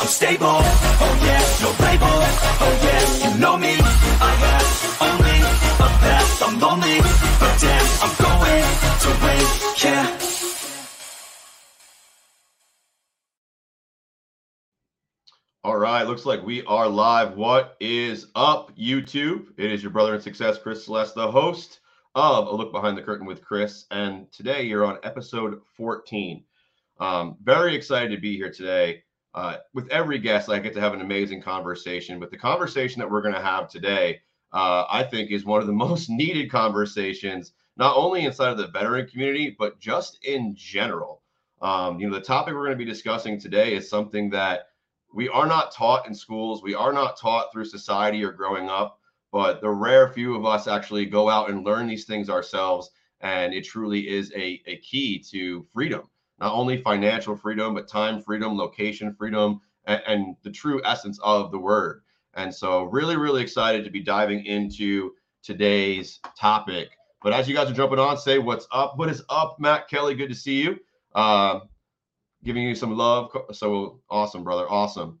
I'm stable. Oh yeah, no label. Oh yeah, you know me. I have only the best. I'm lonely, but damn, I'm going to win. Yeah. All right, looks like we are live. What is up, YouTube? It is your brother in success, Chris Celeste, the host of A Look Behind the Curtain with Chris. And today you're on episode 14. Um, very excited to be here today. Uh, with every guest, I get to have an amazing conversation. But the conversation that we're going to have today, uh, I think, is one of the most needed conversations, not only inside of the veteran community, but just in general. Um, you know, the topic we're going to be discussing today is something that we are not taught in schools. We are not taught through society or growing up, but the rare few of us actually go out and learn these things ourselves. And it truly is a, a key to freedom, not only financial freedom, but time freedom, location freedom, and, and the true essence of the word. And so, really, really excited to be diving into today's topic. But as you guys are jumping on, say what's up. What is up, Matt Kelly? Good to see you. Uh, giving you some love. So awesome, brother. Awesome.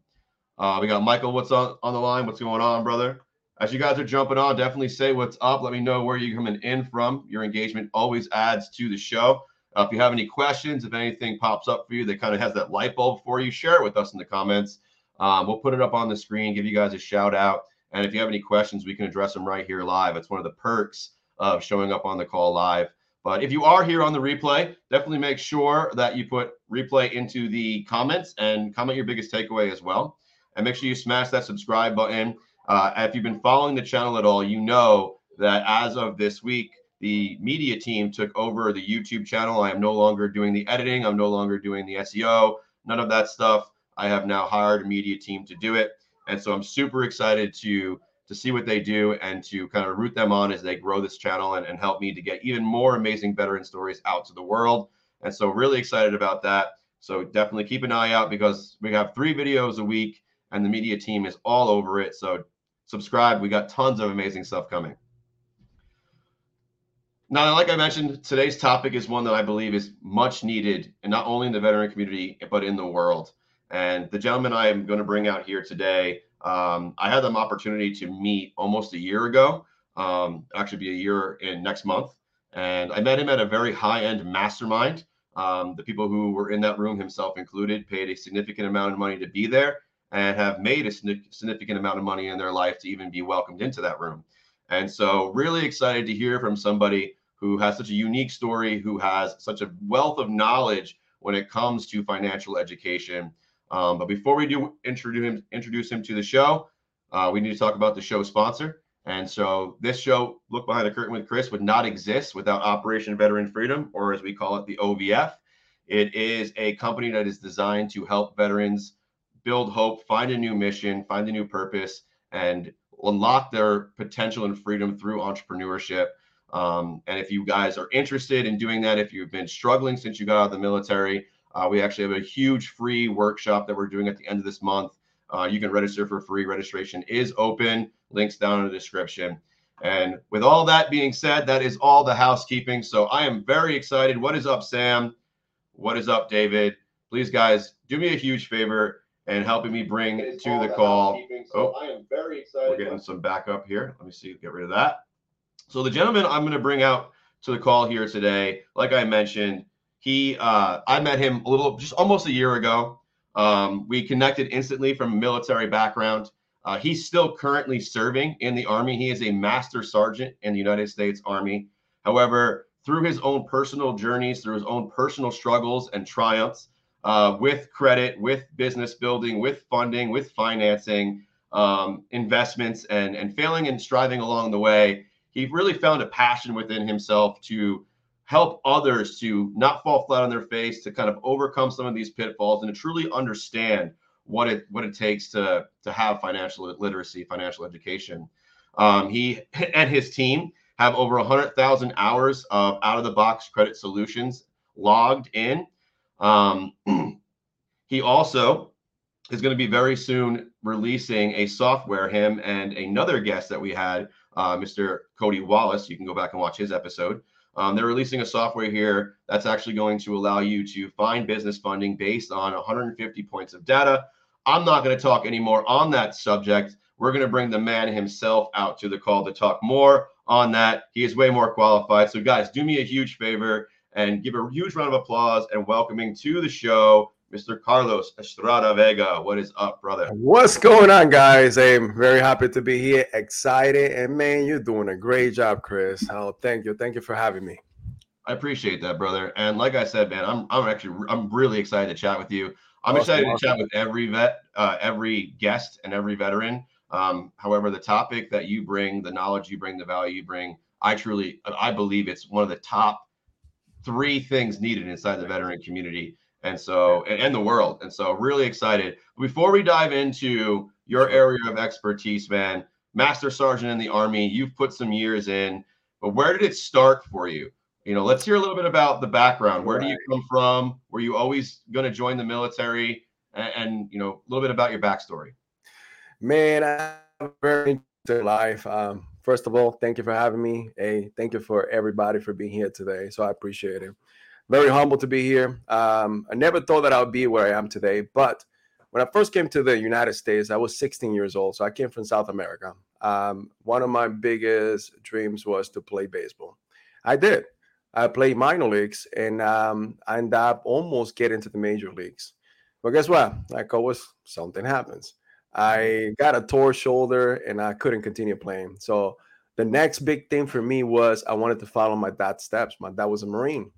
Uh, we got Michael. What's on, on the line? What's going on, brother? As you guys are jumping on, definitely say what's up. Let me know where you're coming in from. Your engagement always adds to the show. Uh, if you have any questions, if anything pops up for you that kind of has that light bulb for you, share it with us in the comments. Um, we'll put it up on the screen, give you guys a shout out. And if you have any questions, we can address them right here live. It's one of the perks of showing up on the call live. But if you are here on the replay, definitely make sure that you put replay into the comments and comment your biggest takeaway as well. And make sure you smash that subscribe button. Uh, if you've been following the channel at all, you know that as of this week, the media team took over the YouTube channel. I am no longer doing the editing. I'm no longer doing the SEO. None of that stuff. I have now hired a media team to do it. And so I'm super excited to to see what they do and to kind of root them on as they grow this channel and, and help me to get even more amazing veteran stories out to the world. And so really excited about that. So definitely keep an eye out because we have three videos a week and the media team is all over it. So subscribe. We got tons of amazing stuff coming. Now, like I mentioned, today's topic is one that I believe is much needed, and not only in the veteran community, but in the world. And the gentleman I am going to bring out here today um, I had the opportunity to meet almost a year ago, um, actually be a year in next month. And I met him at a very high end mastermind. Um, the people who were in that room, himself included, paid a significant amount of money to be there and have made a significant amount of money in their life to even be welcomed into that room. And so, really excited to hear from somebody who has such a unique story, who has such a wealth of knowledge when it comes to financial education um, but before we do introduce him, introduce him to the show, uh, we need to talk about the show sponsor. And so this show, Look Behind the Curtain with Chris, would not exist without Operation Veteran Freedom, or as we call it, the OVF. It is a company that is designed to help veterans build hope, find a new mission, find a new purpose, and unlock their potential and freedom through entrepreneurship. Um, and if you guys are interested in doing that, if you've been struggling since you got out of the military, uh, we actually have a huge free workshop that we're doing at the end of this month. Uh, you can register for free. Registration is open. Links down in the description. And with all that being said, that is all the housekeeping. So I am very excited. What is up, Sam? What is up, David? Please, guys, do me a huge favor and helping me bring to the, call. So oh, I am very excited. We're getting some backup here. Let me see. Get rid of that. So the gentleman I'm going to bring out to the call here today, like I mentioned, he, uh, I met him a little, just almost a year ago. Um, we connected instantly from a military background. Uh, he's still currently serving in the Army. He is a master sergeant in the United States Army. However, through his own personal journeys, through his own personal struggles and triumphs, uh, with credit, with business building, with funding, with financing, um, investments, and and failing and striving along the way, he really found a passion within himself to help others to not fall flat on their face, to kind of overcome some of these pitfalls, and to truly understand what it what it takes to to have financial literacy, financial education. Um, he and his team have over 100,000 hours of out of the box credit solutions logged in. Um, he also is going to be very soon releasing a software. Him and another guest that we had, uh, Mr. Cody Wallace. You can go back and watch his episode. Um, they're releasing a software here that's actually going to allow you to find business funding based on 150 points of data. I'm not going to talk anymore on that subject. We're going to bring the man himself out to the call to talk more on that. He is way more qualified. So, guys, do me a huge favor and give a huge round of applause and welcoming to the show Mr. Carlos Estrada Vega. What is up, brother? What's going on, guys? I'm very happy to be here, excited, and man, you're doing a great job, Chris. Oh, thank you, thank you for having me. I appreciate that, brother. And like I said, man, I'm I'm actually I'm really excited to chat with you. I'm awesome, excited awesome. to chat with every vet, uh, every guest, and every veteran. Um, however, the topic that you bring, the knowledge you bring, the value you bring, I truly I believe it's one of the top three things needed inside the veteran community and so and, and, the world. And so really excited. Before we dive into your area of expertise, man, Master Sergeant in the Army, you've put some years in, but where did it start for you? You know, let's hear a little bit about the background. Where right. do you come from? Were you always going to join the military? And, and, you know, a little bit about your backstory. Man, I'm very into life. Um, first of all, thank you for having me. Hey, thank you for everybody for being here today. So I appreciate it very humble to be here. Um, I never thought that I would be where I am today, but when I first came to the United States, I was 16 years old. So I came from South America. Um, one of my biggest dreams was to play baseball. I did. I played minor leagues and um, I ended up almost getting to the major leagues. But guess what? Like always, something happens. I got a tore shoulder and I couldn't continue playing. So the next big thing for me was I wanted to follow my dad's steps. My dad was a Marine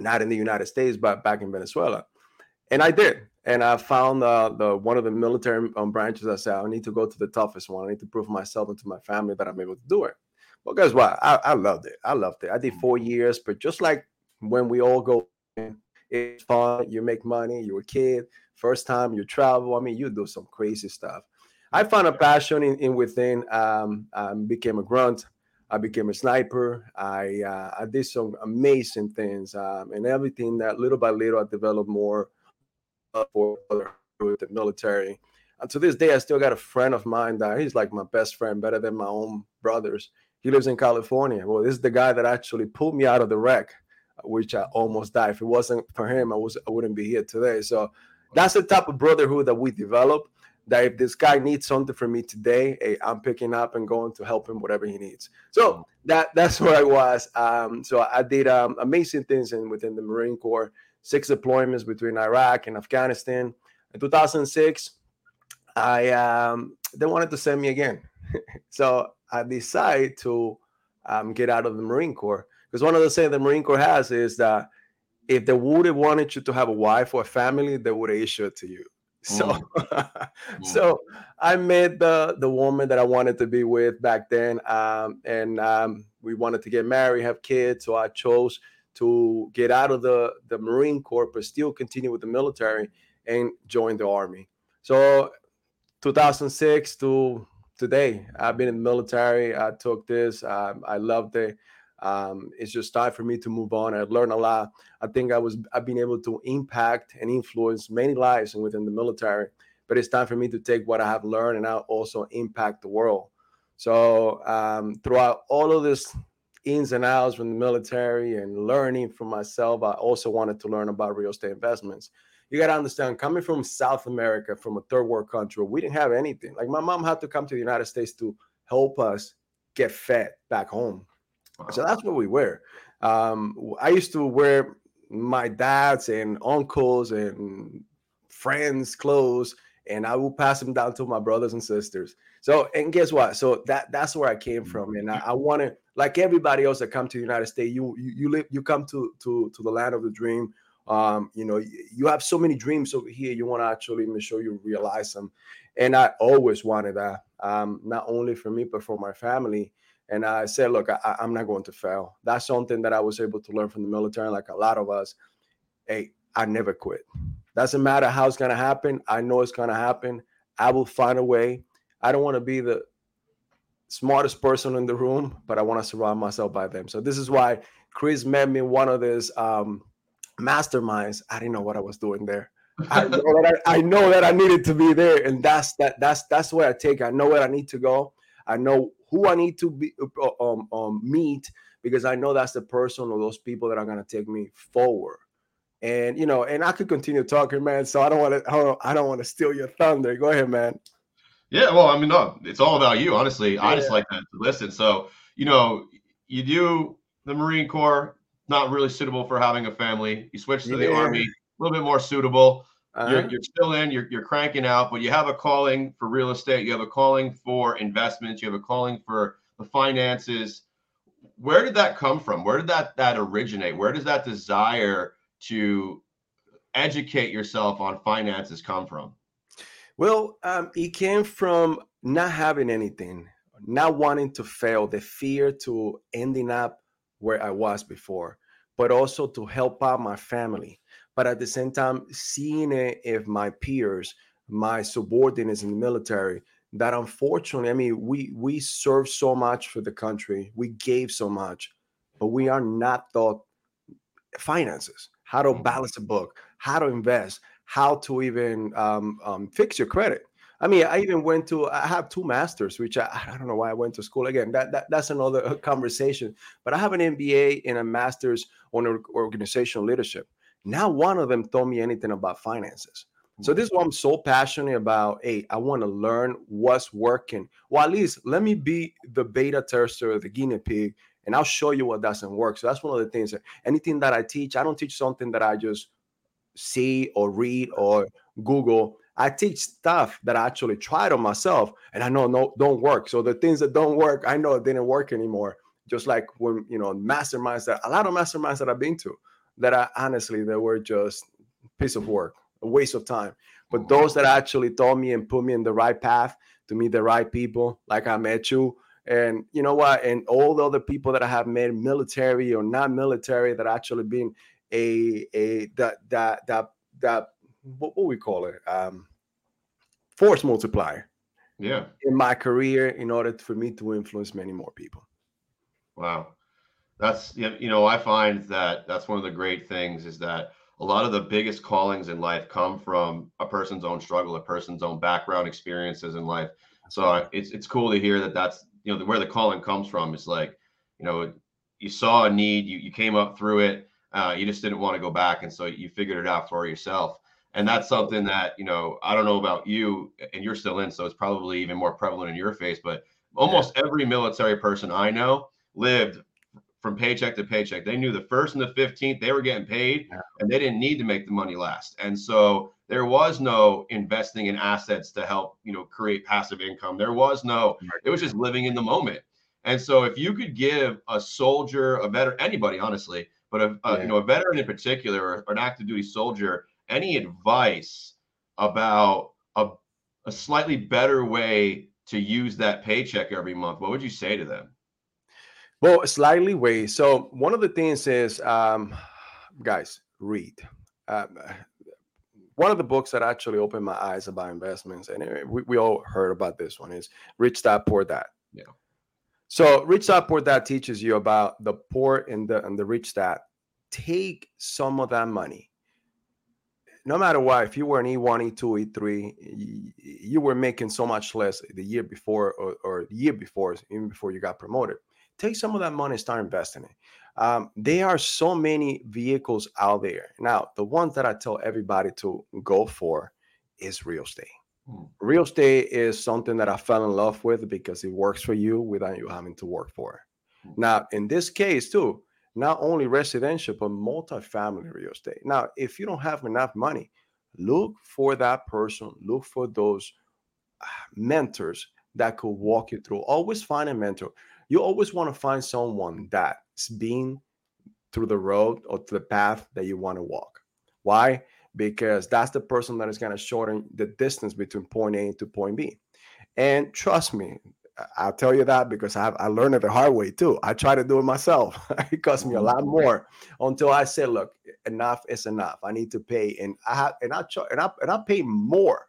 not in the United States, but back in Venezuela. And I did. And I found uh, the one of the military um, branches. I said, I need to go to the toughest one. I need to prove myself and to my family that I'm able to do it. Well, guess what? I, I loved it. I loved it. I did four years, but just like when we all go, it's fun. You make money. You're a kid. First time you travel. I mean, you do some crazy stuff. I found a passion in, in within. Um, um, became a grunt. I became a sniper. I uh, I did some amazing things, um, and everything that little by little I developed more for the military. And to this day, I still got a friend of mine that he's like my best friend, better than my own brothers. He lives in California. Well, this is the guy that actually pulled me out of the wreck, which I almost died. If it wasn't for him, I was I wouldn't be here today. So that's the type of brotherhood that we develop that if this guy needs something from me today, hey, I'm picking up and going to help him whatever he needs. So that that's where I was. Um, so I did um, amazing things in within the Marine Corps. Six deployments between Iraq and Afghanistan. In 2006, I um, they wanted to send me again, so I decided to um, get out of the Marine Corps because one of the things the Marine Corps has is that if they would have wanted you to have a wife or a family, they would have issued it to you. So, mm. so I met the the woman that I wanted to be with back then, um, and um, we wanted to get married, have kids. So I chose to get out of the the Marine Corps, but still continue with the military and join the army. So, 2006 to today, I've been in the military. I took this. Um, I loved it. Um, it's just time for me to move on. I've learned a lot. I think I was I've been able to impact and influence many lives within the military. But it's time for me to take what I have learned and now also impact the world. So um, throughout all of this ins and outs from the military and learning from myself, I also wanted to learn about real estate investments. You got to understand, coming from South America, from a third world country, we didn't have anything. Like my mom had to come to the United States to help us get fed back home so that's what we wear. Um, I used to wear my dad's and uncles and friends' clothes, and I will pass them down to my brothers and sisters. So, and guess what? So that that's where I came from, and I, I want to, like everybody else that come to the United States, you you, you live, you come to to to the land of the dream. Um, you know, you, you have so many dreams over here. You want to actually make sure you realize them, and I always wanted that, um, not only for me but for my family. And I said, look, I, am not going to fail. That's something that I was able to learn from the military, like a lot of us. Hey, I never quit. Doesn't matter how it's going to happen. I know it's going to happen. I will find a way. I don't want to be the smartest person in the room, but I want to surround myself by them. So this is why Chris met me in one of these um, masterminds. I didn't know what I was doing there. I know, that I, I know that I needed to be there, and that's that. That's that's where I take. I know where I need to go. I know who I need to be uh, um, um, meet because I know that's the person or those people that are going to take me forward And you know, and I could continue talking, man. So I don't want to. I don't want to steal your thunder. Go ahead, man. Yeah, well, I mean, no, it's all about you, honestly. I just Yeah. like to listen. So, you know, you do the Marine Corps, not really suitable for having a family. You switch to the Army, a little bit more suitable. Uh-huh. You're, you're still in, you're, you're cranking out, but you have a calling for real estate. You have a calling for investments. You have a calling for the finances. Where did that come from? Where did that that originate? Where does that desire to educate yourself on finances come from? Well, um, it came from not having anything, not wanting to fail, the fear to ending up where I was before, but also to help out my family. But at the same time, seeing it if my peers, my subordinates in the military, that unfortunately, I mean, we we serve so much for the country, we gave so much, but we are not taught finances, how to Mhm. balance a book, how to invest, how to even um, um, fix your credit. I mean, I even went to. I have two masters, which I, I don't know why I went to school again. That, that that's another conversation. But I have an MBA and a master's on organizational leadership. Now, one of them told me anything about finances. So this is what I'm so passionate about. Hey, I want to learn what's working. Well, at least let me be the beta tester, the guinea pig, and I'll show you what doesn't work. So that's one of the things. That anything that I teach, I don't teach something that I just see or read or Google. I teach stuff that I actually tried on myself, and I know no don't work. So the things that don't work, I know it didn't work anymore. Just like when you know masterminds that a lot of masterminds that I've been to, that I honestly they were just piece of work, a waste of time. But those that actually taught me and put me in the right path to meet the right people, like I met you, and you know what, and all the other people that I have met, military or not military, that actually been a a that that that that what, what we call it um force multiplier Yeah. in my career in order for me to influence many more people Wow. That's yeah, you know, I find that that's one of the great things is that a lot of the biggest callings in life come from a person's own struggle, a person's own background experiences in life. So it's it's cool to hear that that's you know where the calling comes from. It's like you know you saw a need, you you came up through it, uh, you just didn't want to go back, and so you figured it out for yourself. And that's something that you know I don't know about you, and you're still in, so it's probably even more prevalent in your face. But almost every military person I know lived from paycheck to paycheck. They knew the first and the 15th they were getting paid Yeah. and they didn't need to make the money last. And so there was no investing in assets to help, you know, create passive income. There was no, it was just living in the moment. And so if you could give a soldier, a veteran, anybody honestly, but a, a Yeah. you know, a veteran in particular or, or an active duty soldier, any advice about a, a slightly better way to use that paycheck every month, what would you say to them? Well slightly way so one of the things is um guys read. Um, one of the books that actually opened my eyes about investments and uh, we, we all heard about this one is rich dad poor dad. Yeah. so rich dad poor dad teaches you about the poor and the and the rich dad take some of that money. No matter what if you were an E e1 e2 e3 y- you were making so much less the year before or, or the year before even before you got promoted take some of that money and start investing it. Um, there are so many vehicles out there. Now, the ones that I tell everybody to go for is real estate. Hmm. Real estate is something that I fell in love with because it works for you without you having to work for it. Hmm. Now, in this case, too, not only residential, but multifamily real estate. Now, if you don't have enough money, look for that person, look for those uh, mentors that could walk you through. Always find a mentor. You always want to find someone that's been through the road or to the path that you want to walk. Why? Because that's the person that is going to shorten the distance between point A to point B. And trust me, I'll tell you that because I have, I learned it the hard way too. I try to do it myself. it cost me a lot mm-hmm. more until I said, "Look, enough is enough. I need to pay." And I have, and I and I and I pay more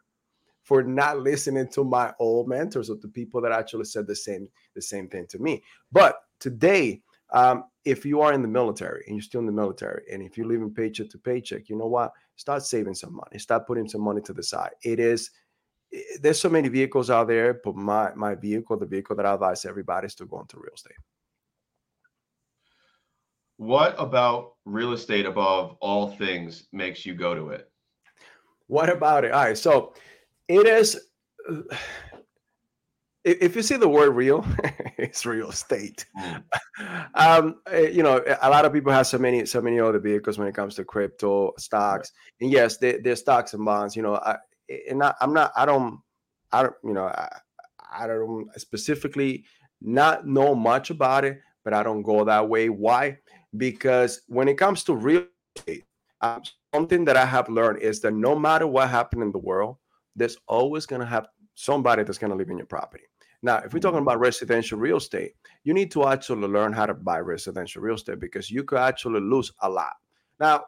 for not listening to my old mentors or the people that actually said the same the same thing to me. But today, um, if you are in the military and you're still in the military, and if you're living paycheck to paycheck, you know what? Start saving some money. Start putting some money to the side. It is i- there's so many vehicles out there, but my my vehicle, the vehicle that I advise everybody is to go into real estate. what about real estate above all things makes you go to it? What about it? All right, so it is. If you see the word real, it's real estate. Mm. Um, eh, you know, a lot of people have so many, so many other vehicles when it comes to crypto stocks. And yes, they, they're stocks and bonds. You know, I, and I, I'm not. I don't. I don't. You know, I, I don't specifically not know much about it, but I don't go that way. Why? Because when it comes to real estate, um, something that I have learned is that no matter what happened in the world, there's always going to have somebody that's going to live in your property. Now, if we're talking about residential real estate, you need to actually learn how to buy residential real estate because you could actually lose a lot. Now,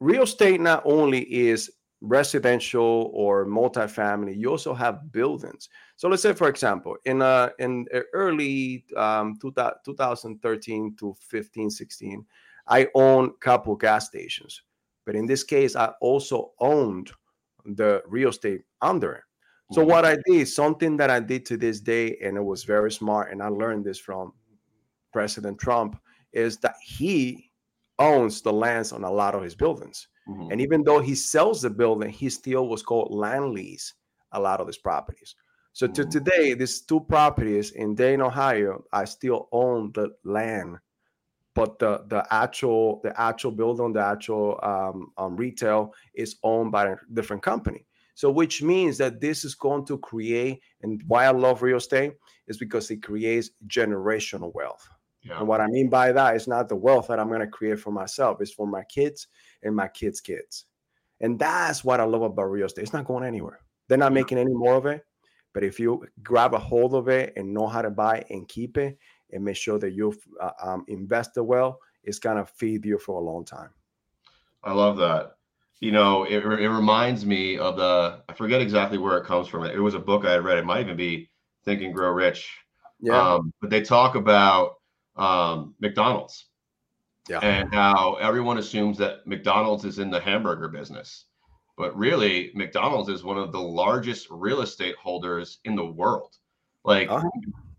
real estate not only is residential or multifamily, you also have buildings. So let's say, for example, in uh in early um 2000 2013 to 15, 16, I owned a couple gas stations. But in this case, I also owned the real estate under it. So Mhm. what I did, something that I did to this day, and it was very smart, and I learned this from President Trump, is that he owns the lands on a lot of his buildings. Mhm. And even though he sells the building, he still was called land lease a lot of these properties. So to Mhm. today, these two properties in Dayton, Ohio, I still own the land, but the the actual the actual building, the actual um, um, retail is owned by a different company. So which means that this is going to create, and why I love real estate is because it creates generational wealth. Yeah. And what I mean by that is not the wealth that I'm going to create for myself, it's for my kids and my kids' kids. And that's what I love about real estate. It's not going anywhere. They're not Yeah. making any more of it. But if you grab a hold of it and know how to buy and keep it and make sure that you've uh, um, invested well, it's going to feed you for a long time. I love that. You know, it, it reminds me of the, I forget exactly where it comes from. It was a book I had read. It might even be Think and Grow Rich. Yeah. Um, but they talk about um, McDonald's yeah. and how everyone assumes that McDonald's is in the hamburger business. But really, McDonald's is one of the largest real estate holders in the world. Like, Uh-huh.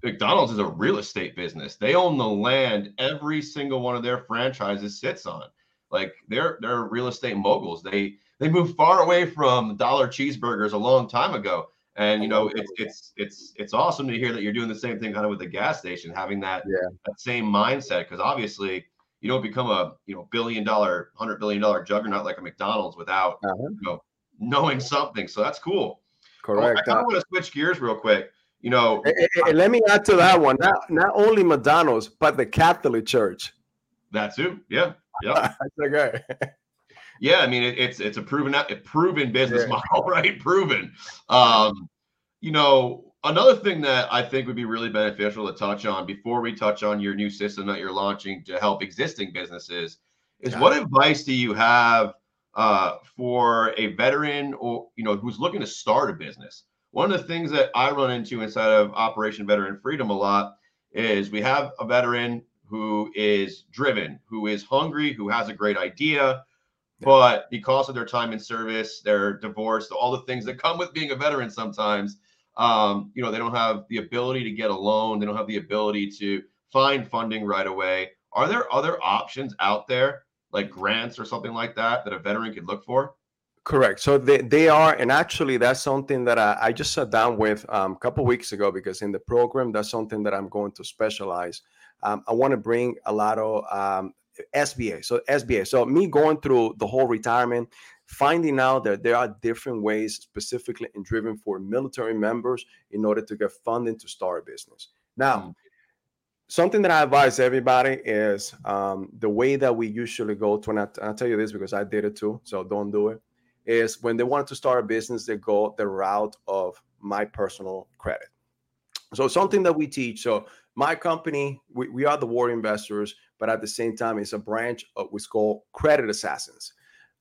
McDonald's is a real estate business. They own the land every single one of their franchises sits on. Like they're they're real estate moguls. They they moved far away from dollar cheeseburgers a long time ago. And you know, it's it's it's it's awesome to hear that you're doing the same thing kind of with the gas station, having that Yeah. that same mindset. Because obviously, you don't become a you know billion dollar, hundred billion dollar juggernaut like a McDonald's without Uh-huh. you know knowing something. So that's cool. Oh, I Correct. kind of want to switch gears real quick. You know, eh, eh, let me add to that one. Not, not only McDonald's, but the Catholic Church. that too. Yeah. Yeah. That's okay. Yeah, I mean it, it's it's a proven a proven business Yeah. model, right? Proven. Um, you know, another thing that I think would be really beneficial to touch on before we touch on your new system that you're launching to help existing businesses is Yeah. what advice do you have uh, for a veteran or you know who's looking to start a business? One of the things that I run into inside of Operation Veteran Freedom a lot is we have a veteran who is driven, who is hungry, who has a great idea, but because of their time in service, their divorce, all the things that come with being a veteran sometimes, um, you know, they don't have the ability to get a loan, they don't have the ability to find funding right away. Are there other options out there, like grants or something like that, that a veteran could look for? Correct. So they, they are, and actually, that's something that I, I just sat down with um, a couple weeks ago because in the program, that's something that I'm going to specialize. Um, I want to bring a lot of um, SBA. So SBA. So me going through the whole retirement, finding out that there are different ways, specifically and driven for military members, in order to get funding to start a business. Now, Mm. something that I advise everybody is um, the way that we usually go to, and I, tell you this because I did it too, so don't do it. Is when they want to start a business, they go the route of my personal credit. So something that we teach. So my company, we, we are the war investors, but at the same time, it's a branch of what's called credit assassins.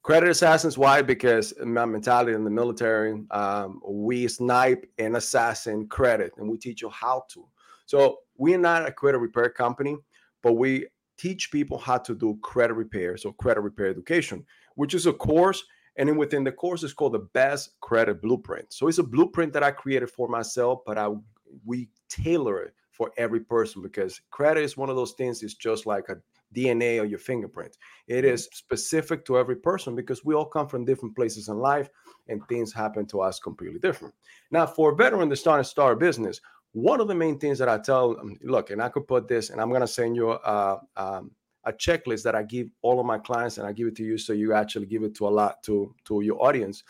Credit assassins, why? Because my mentality in the military, um, we snipe and assassin credit, and we teach you how to. So we're not a credit repair company, but we teach people how to do credit repair. So credit repair education, which is a course. And then within the course it's called the best credit blueprint. So it's a blueprint that I created for myself, but I we tailor it for every person because credit is one of those things. It's just like a DNA or your fingerprint. It is specific to every person because we all come from different places in life and things happen to us completely different. Now, for a veteran to start a business, one of the main things that I tell them, look, and I could put this, and I'm to send you a, um, a checklist that I give all of my clients, and I give it to you so you actually give it to a lot to to your audience,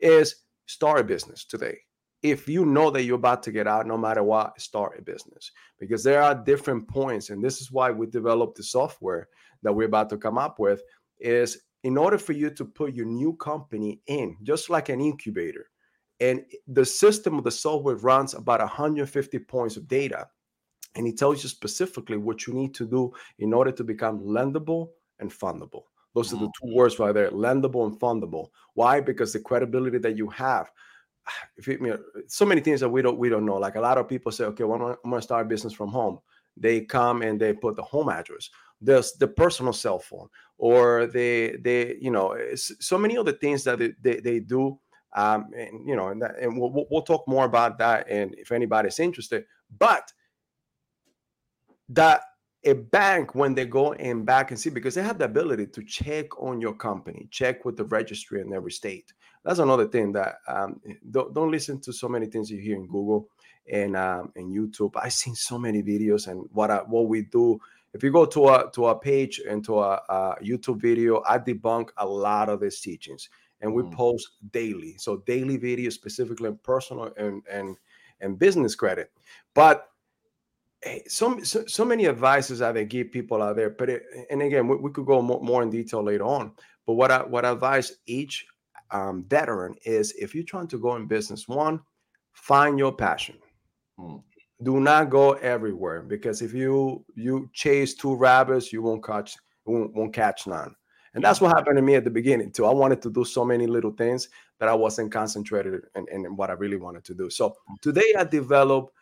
is start a business today. If you know that you're about to get out, no matter what, start a business because there are different points, and this is why we developed the software that we're about to come up with. Is in order for you to put your new company in, just like an incubator, and the system of the software runs about 150 points of data and he tells you specifically what you need to do in order to become lendable and fundable. Those are the two words right there lendable and fundable. Why? Because the credibility that you have. If you, you know, so many things that we don't we don't know. Like a lot of people say okay well, i'm going to start a business from home. They come and they put the home address there's the personal cell phone or they they you know so many other things that they, they, they do um, and you know, and, that, and we'll, we'll talk more about that. And if anybody's interested, but that a bank when they go in back and see because they have the ability to check on your company, check with the registry in every state. That's another thing that um, don't, don't listen to so many things you hear in Google and um, and YouTube. I've seen so many videos and what I, what we do. If you go to a to a page and to a, a YouTube video, I debunk a lot of these teachings and we mm. post daily. So daily videos specifically personal and and and business credit. But so, so, so many advices that they give people out there. But it, and again, we, we could go more, more, in detail later on. But what I what I advise each um, veteran is if you're trying to go in business, one, find your passion. Mm. Do not go everywhere because if you you chase two rabbits, you won't catch won't, won't catch none. And that's what happened to me at the beginning too. I wanted to do so many little things that I wasn't concentrated in, in what I really wanted to do. So mm. today I developed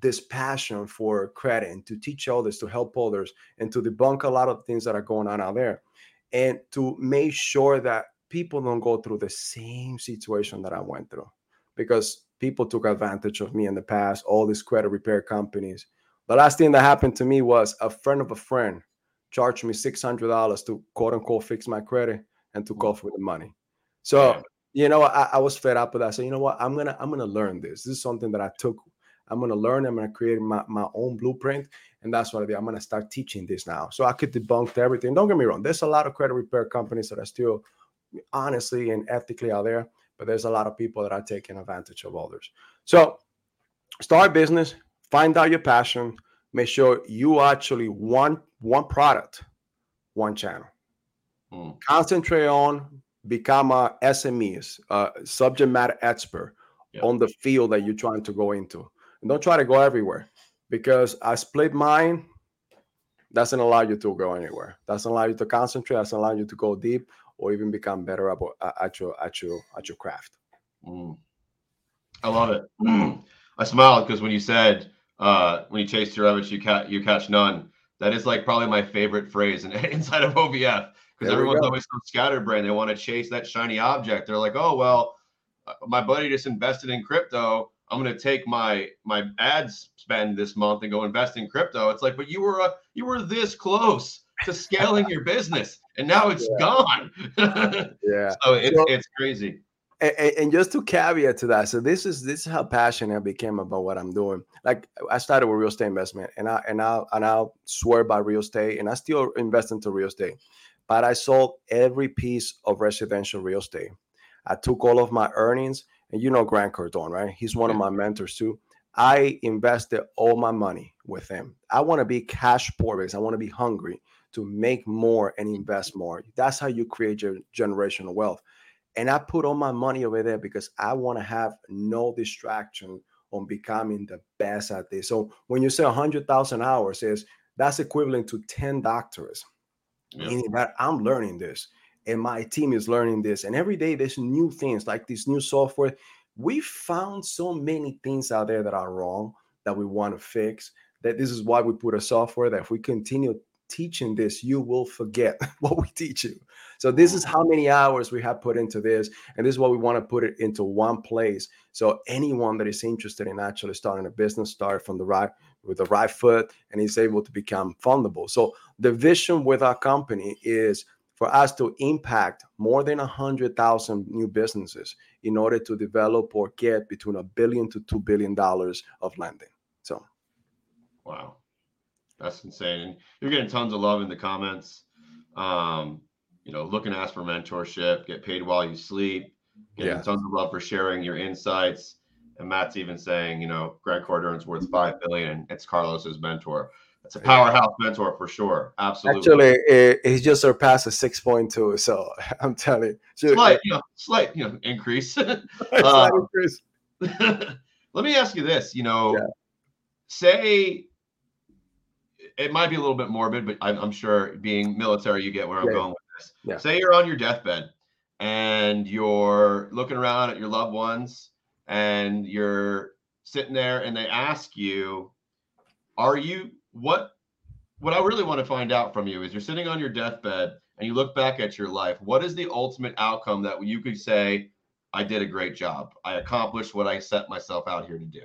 this passion for credit and to teach others, to help others, and to debunk a lot of things that are going on out there, and to make sure that people don't go through the same situation that I went through, because people took advantage of me in the past. All these credit repair companies. The last thing that happened to me was a friend of a friend charged me six hundred dollars to quote unquote fix my credit and took mm. off with the money. So yeah. you know, I, I, was fed up with that. So you know what? I'm gonna I'm gonna learn this. This is something that I took. I'm gonna learn. I'm gonna create my, my own blueprint, and that's what I did. I'm gonna start teaching this now, so I could debunk everything. Don't get me wrong. There's a lot of credit repair companies that are still honestly and ethically out there, but there's a lot of people that are taking advantage of others. So start business, find out your passion, make sure you actually want one product, one channel. Mm. Concentrate on become a SMEs, a subject matter expert yeah. on the field that you're trying to go into. And don't try to go everywhere because a split mind doesn't allow you to go anywhere. Doesn't allow you to concentrate. Doesn't allow you to go deep or even become better at, at your at your at your craft. Mm. I love it. I smiled because when you said uh, when you chase your rabbits, you catch you catch none. That is like probably my favorite phrase in, inside of OVF because everyone's always so scatterbrained. They want to chase that shiny object. They're like, oh well, uh, my buddy just invested in crypto. I'm going to take my my ads spend this month and go invest in crypto. It's like, but you were a, you were this close to scaling your business, and now it's yeah. gone. yeah. So it's it's crazy and, and, just to caveat to that, so this is this is how passionate I became about what I'm doing. Like I started with real estate investment, and I and I and I swear by real estate, and I still invest into real estate. But I sold every piece of residential real estate. I took all of my earnings, and you know Grant Cardone, right? He's one of my mentors too. I invested all my money with him. I want to be cash poor because I want to be hungry to make more and invest more. That's how you create your generational wealth. And I put all my money over there because I want to have no distraction on becoming the best at this. So when you say 100,000 hours, is that's equivalent to 10 doctors. Meaning that I'm learning this and my team is learning this. And every day there's new things like this new software. We found so many things out there that are wrong that we want to fix. That this is why we put a software that if we continue teaching this, you will forget what we teach you. So this is how many hours we have put into this, and this is what we want to put it into one place. So anyone that is interested in actually starting a business, start from the right with the right foot and is able to become fundable. So the vision with our company is for us to impact more than 100,000 new businesses in order to develop or get between a billion to 2 billion dollars of lending. So wow. That's insane. And you're getting tons of love in the comments. Um, you know, looking to ask for mentorship, get paid while you sleep, getting yeah. tons of love for sharing your insights. And Matt's even saying, you know, Grant Cardone's worth five billion. It's Carlos's mentor. It's a powerhouse mentor for sure. Absolutely. Actually, it, he just surpassed a six point two. So I'm telling you, slight, you know, slight, you know, increase. uh, increase. let me ask you this. You know, yeah. say it might be a little bit morbid, but I'm, I'm sure being military, you get where I'm yeah. going with this. Yeah. Say you're on your deathbed and you're looking around at your loved ones and you're sitting there and they ask you, are you what what I really want to find out from you is you're sitting on your deathbed and you look back at your life. What is the ultimate outcome that you could say, I did a great job. I accomplished what I set myself out here to do.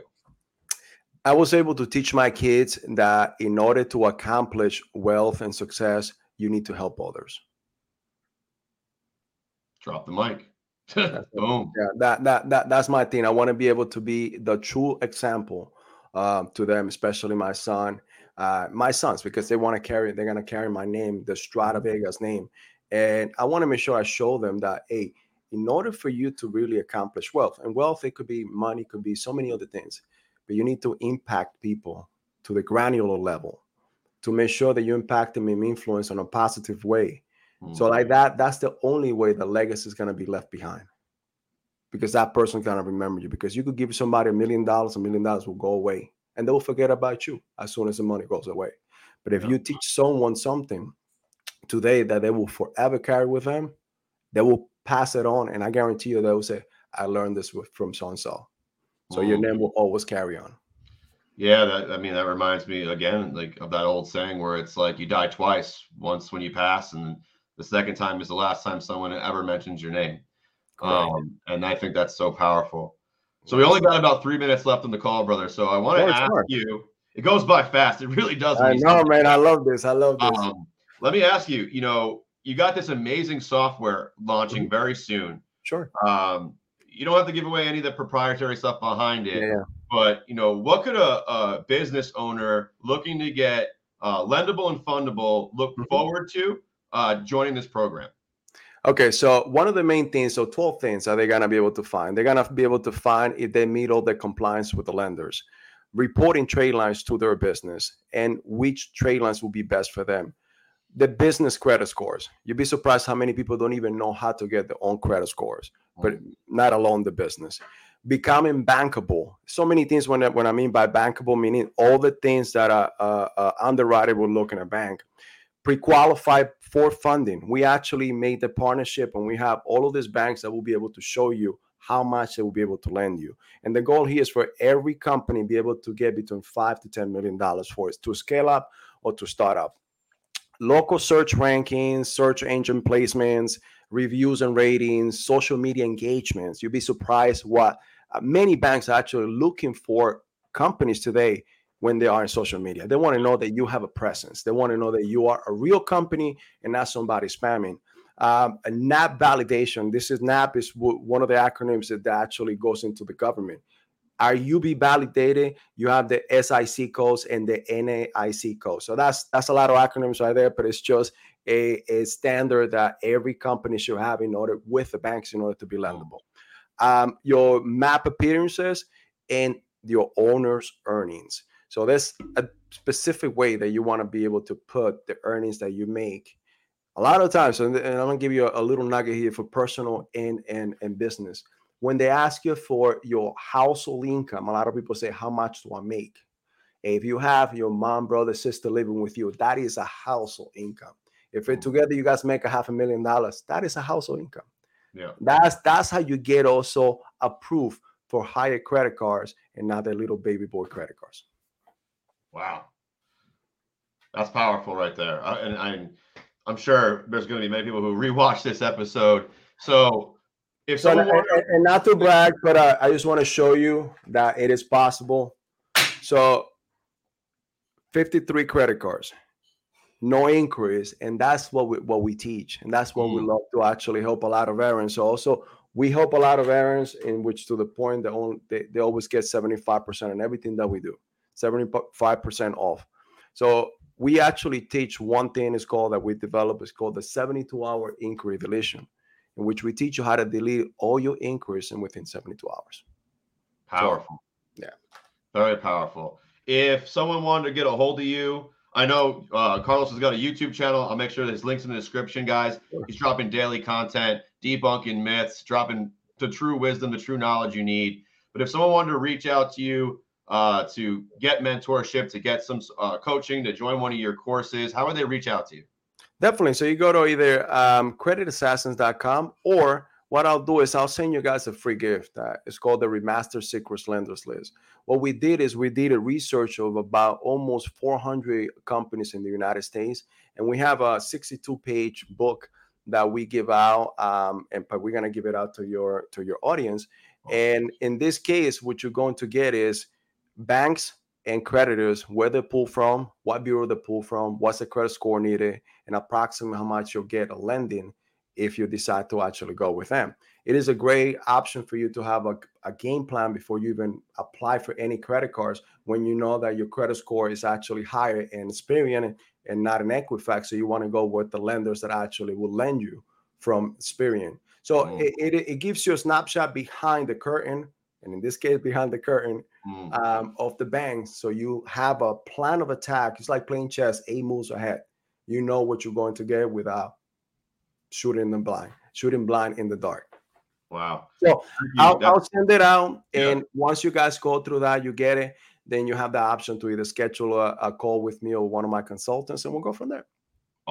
I was able to teach my kids that in order to accomplish wealth and success, you need to help others. Drop the mic. Boom. Yeah, that, that that that's my thing. I want to be able to be the true example uh, to them, especially my son, uh, my sons, because they want to carry. They're gonna carry my name, the Estrada mm-hmm. Vegas name, and I want to make sure I show them that hey, in order for you to really accomplish wealth, and wealth it could be money, could be so many other things but you need to impact people to the granular level to make sure that you impact them and influence in a positive way. Mm-hmm. So like that, that's the only way the legacy is going to be left behind. Because that person's going to remember you. Because you could give somebody a million dollars, a million dollars will go away, and they will forget about you as soon as the money goes away. But if yeah. you teach someone something today that they will forever carry with them, they will pass it on, and I guarantee you they will say, "I learned this from so and so." So your name will always carry on. Yeah, that I mean that reminds me again like of that old saying where it's like you die twice, once when you pass, and the second time is the last time someone ever mentions your name. Um, and I think that's so powerful. So we only got about three minutes left in the call, brother. So I want to ask hard. you. It goes by fast. It really does. I know, man. I love this. I love this. Um, let me ask you. You know, you got this amazing software launching mm-hmm. very soon. Sure. Um, you don't have to give away any of the proprietary stuff behind it. Yeah. But you know, what could a, a business owner looking to get uh, lendable and fundable look mm-hmm. forward to uh, joining this program? Okay, so one of the main things, so 12 things are they gonna be able to find? They're gonna be able to find if they meet all the compliance with the lenders, reporting trade lines to their business, and which trade lines will be best for them. The business credit scores. You'd be surprised how many people don't even know how to get their own credit scores but mm. not alone the business. Becoming bankable. So many things when I, when I mean by bankable, meaning all the things that a, a, a underwriter will look in a bank. Pre-qualified for funding. We actually made the partnership, and we have all of these banks that will be able to show you how much they will be able to lend you. And the goal here is for every company be able to get between five to ten million dollars for it to scale up or to start up. Local search rankings, search engine placements, reviews and ratings, social media engagements. You'd be surprised what uh, many banks are actually looking for companies today when they are in social media. They want to know that you have a presence. They want to know that you are a real company and not somebody spamming. Um, a NAP validation. This is NAP is w- one of the acronyms that actually goes into the government. Are you be validated? You have the SIC codes and the NAIC codes. So that's that's a lot of acronyms right there, but it's just a, a standard that every company should have in order with the banks in order to be lendable. Um, your map appearances and your owner's earnings. So there's a specific way that you want to be able to put the earnings that you make. A lot of times, and, I'm gonna give you a, a little nugget here for personal and, and and business. When they ask you for your household income, a lot of people say, "How much do I make?" If you have your mom, brother, sister living with you, that is a household income. If it mm-hmm. together you guys make a half a million dollars, that is a household income. Yeah. That's that's how you get also approved for higher credit cards and not the little baby boy credit cards. Wow. That's powerful right there. Uh, and I'm I'm sure there's going to be many people who rewatch this episode. So if so, someone and, and, not to brag, but uh, I just want to show you that it is possible. So 53 credit cards, no inquiries, and that's what we what we teach, and that's what we Mm. love to actually help a lot of errands. So also we help a lot of errands in which to the point that only, they, they always get 75% on everything that we do 75% off so we actually teach one thing is called that we develop is called the 72 hour inquiry deletion in which we teach you how to delete all your inquiries in within 72 hours Powerful. yeah. Very powerful. If someone wanted to get a hold of you, I know uh, Carlos has got a YouTube channel. I'll make sure there's links in the description, guys. He's dropping daily content, debunking myths, dropping the true wisdom, the true knowledge you need. But if someone wanted to reach out to you uh, to get mentorship, to get some uh, coaching, to join one of your courses, how would they reach out to you? Definitely. So you go to either um, creditassassins.com or what I'll do is I'll send you guys a free gift. Uh, it's called the Remastered Secrets Lenders List. What we did is we did a research of about almost 400 companies in the United States, and we have a 62 page book that we give out, um, and but we're gonna give it out to your to your audience. And in this case, what you're going to get is banks and creditors, where they pull from, what bureau they pull from, what's the credit score needed, and approximately how much you'll get a lending if you decide to actually go with them. It is a great option for you to have a, a game plan before you even apply for any credit cards when you know that your credit score is actually higher in Experian and not in Equifax. So you want to go with the lenders that actually will lend you from Experian. So Mm. it, it, it gives you a snapshot behind the curtain, and in this case, behind the curtain Mm, um, of the banks. So you have a plan of attack. It's like playing chess, eight moves ahead. You know what you're going to get without shooting them blind, shooting blind in the dark. wow. So I'll, I'll send it out, Yeah. and once you guys go through that, you get it. Then you have the option to either schedule a, a call with me or one of my consultants, and we'll go from there.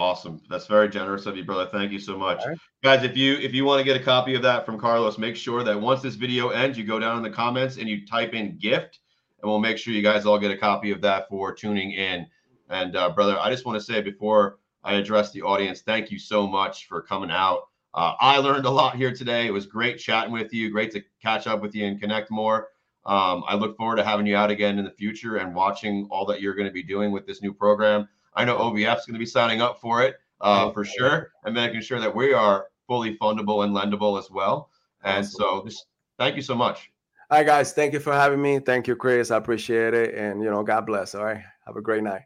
Awesome. That's very generous of you, brother. Thank you so much. Right. Guys, if you if you want to get a copy of that from Carlos, make sure that once this video ends, you go down in the comments and you type in gift, and we'll make sure you guys all get a copy of that for tuning in. And uh, brother, I just want to say before I address the audience, thank you so much for coming out. Uh, I learned a lot here today. It was great chatting with you. Great to catch up with you and connect more. Um, I look forward to having you out again in the future and watching all that you're going to be doing with this new program. I know OVF is going to be signing up for it uh, for sure, and making sure that we are fully fundable and lendable as well. And so, just thank you so much. All right, guys. Thank you for having me. Thank you, Chris. I appreciate it. And, you know, God bless. All right. Have a great night.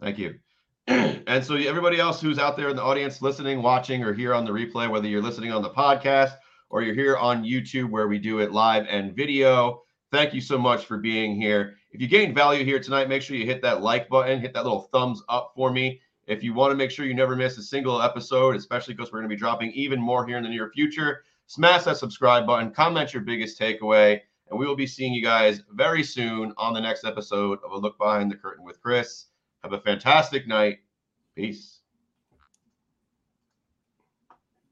Thank you. and so, everybody else who's out there in the audience listening, watching, or here on the replay, whether you're listening on the podcast or you're here on YouTube where we do it live and video, thank you so much for being here. If you gained value here tonight, make sure you hit that like button, hit that little thumbs up for me. If you want to make sure you never miss a single episode, especially because we're going to be dropping even more here in the near future, smash that subscribe button, comment your biggest takeaway, and we will be seeing you guys very soon on the next episode of A Look Behind the Curtain with Chris. Have a fantastic night. Peace.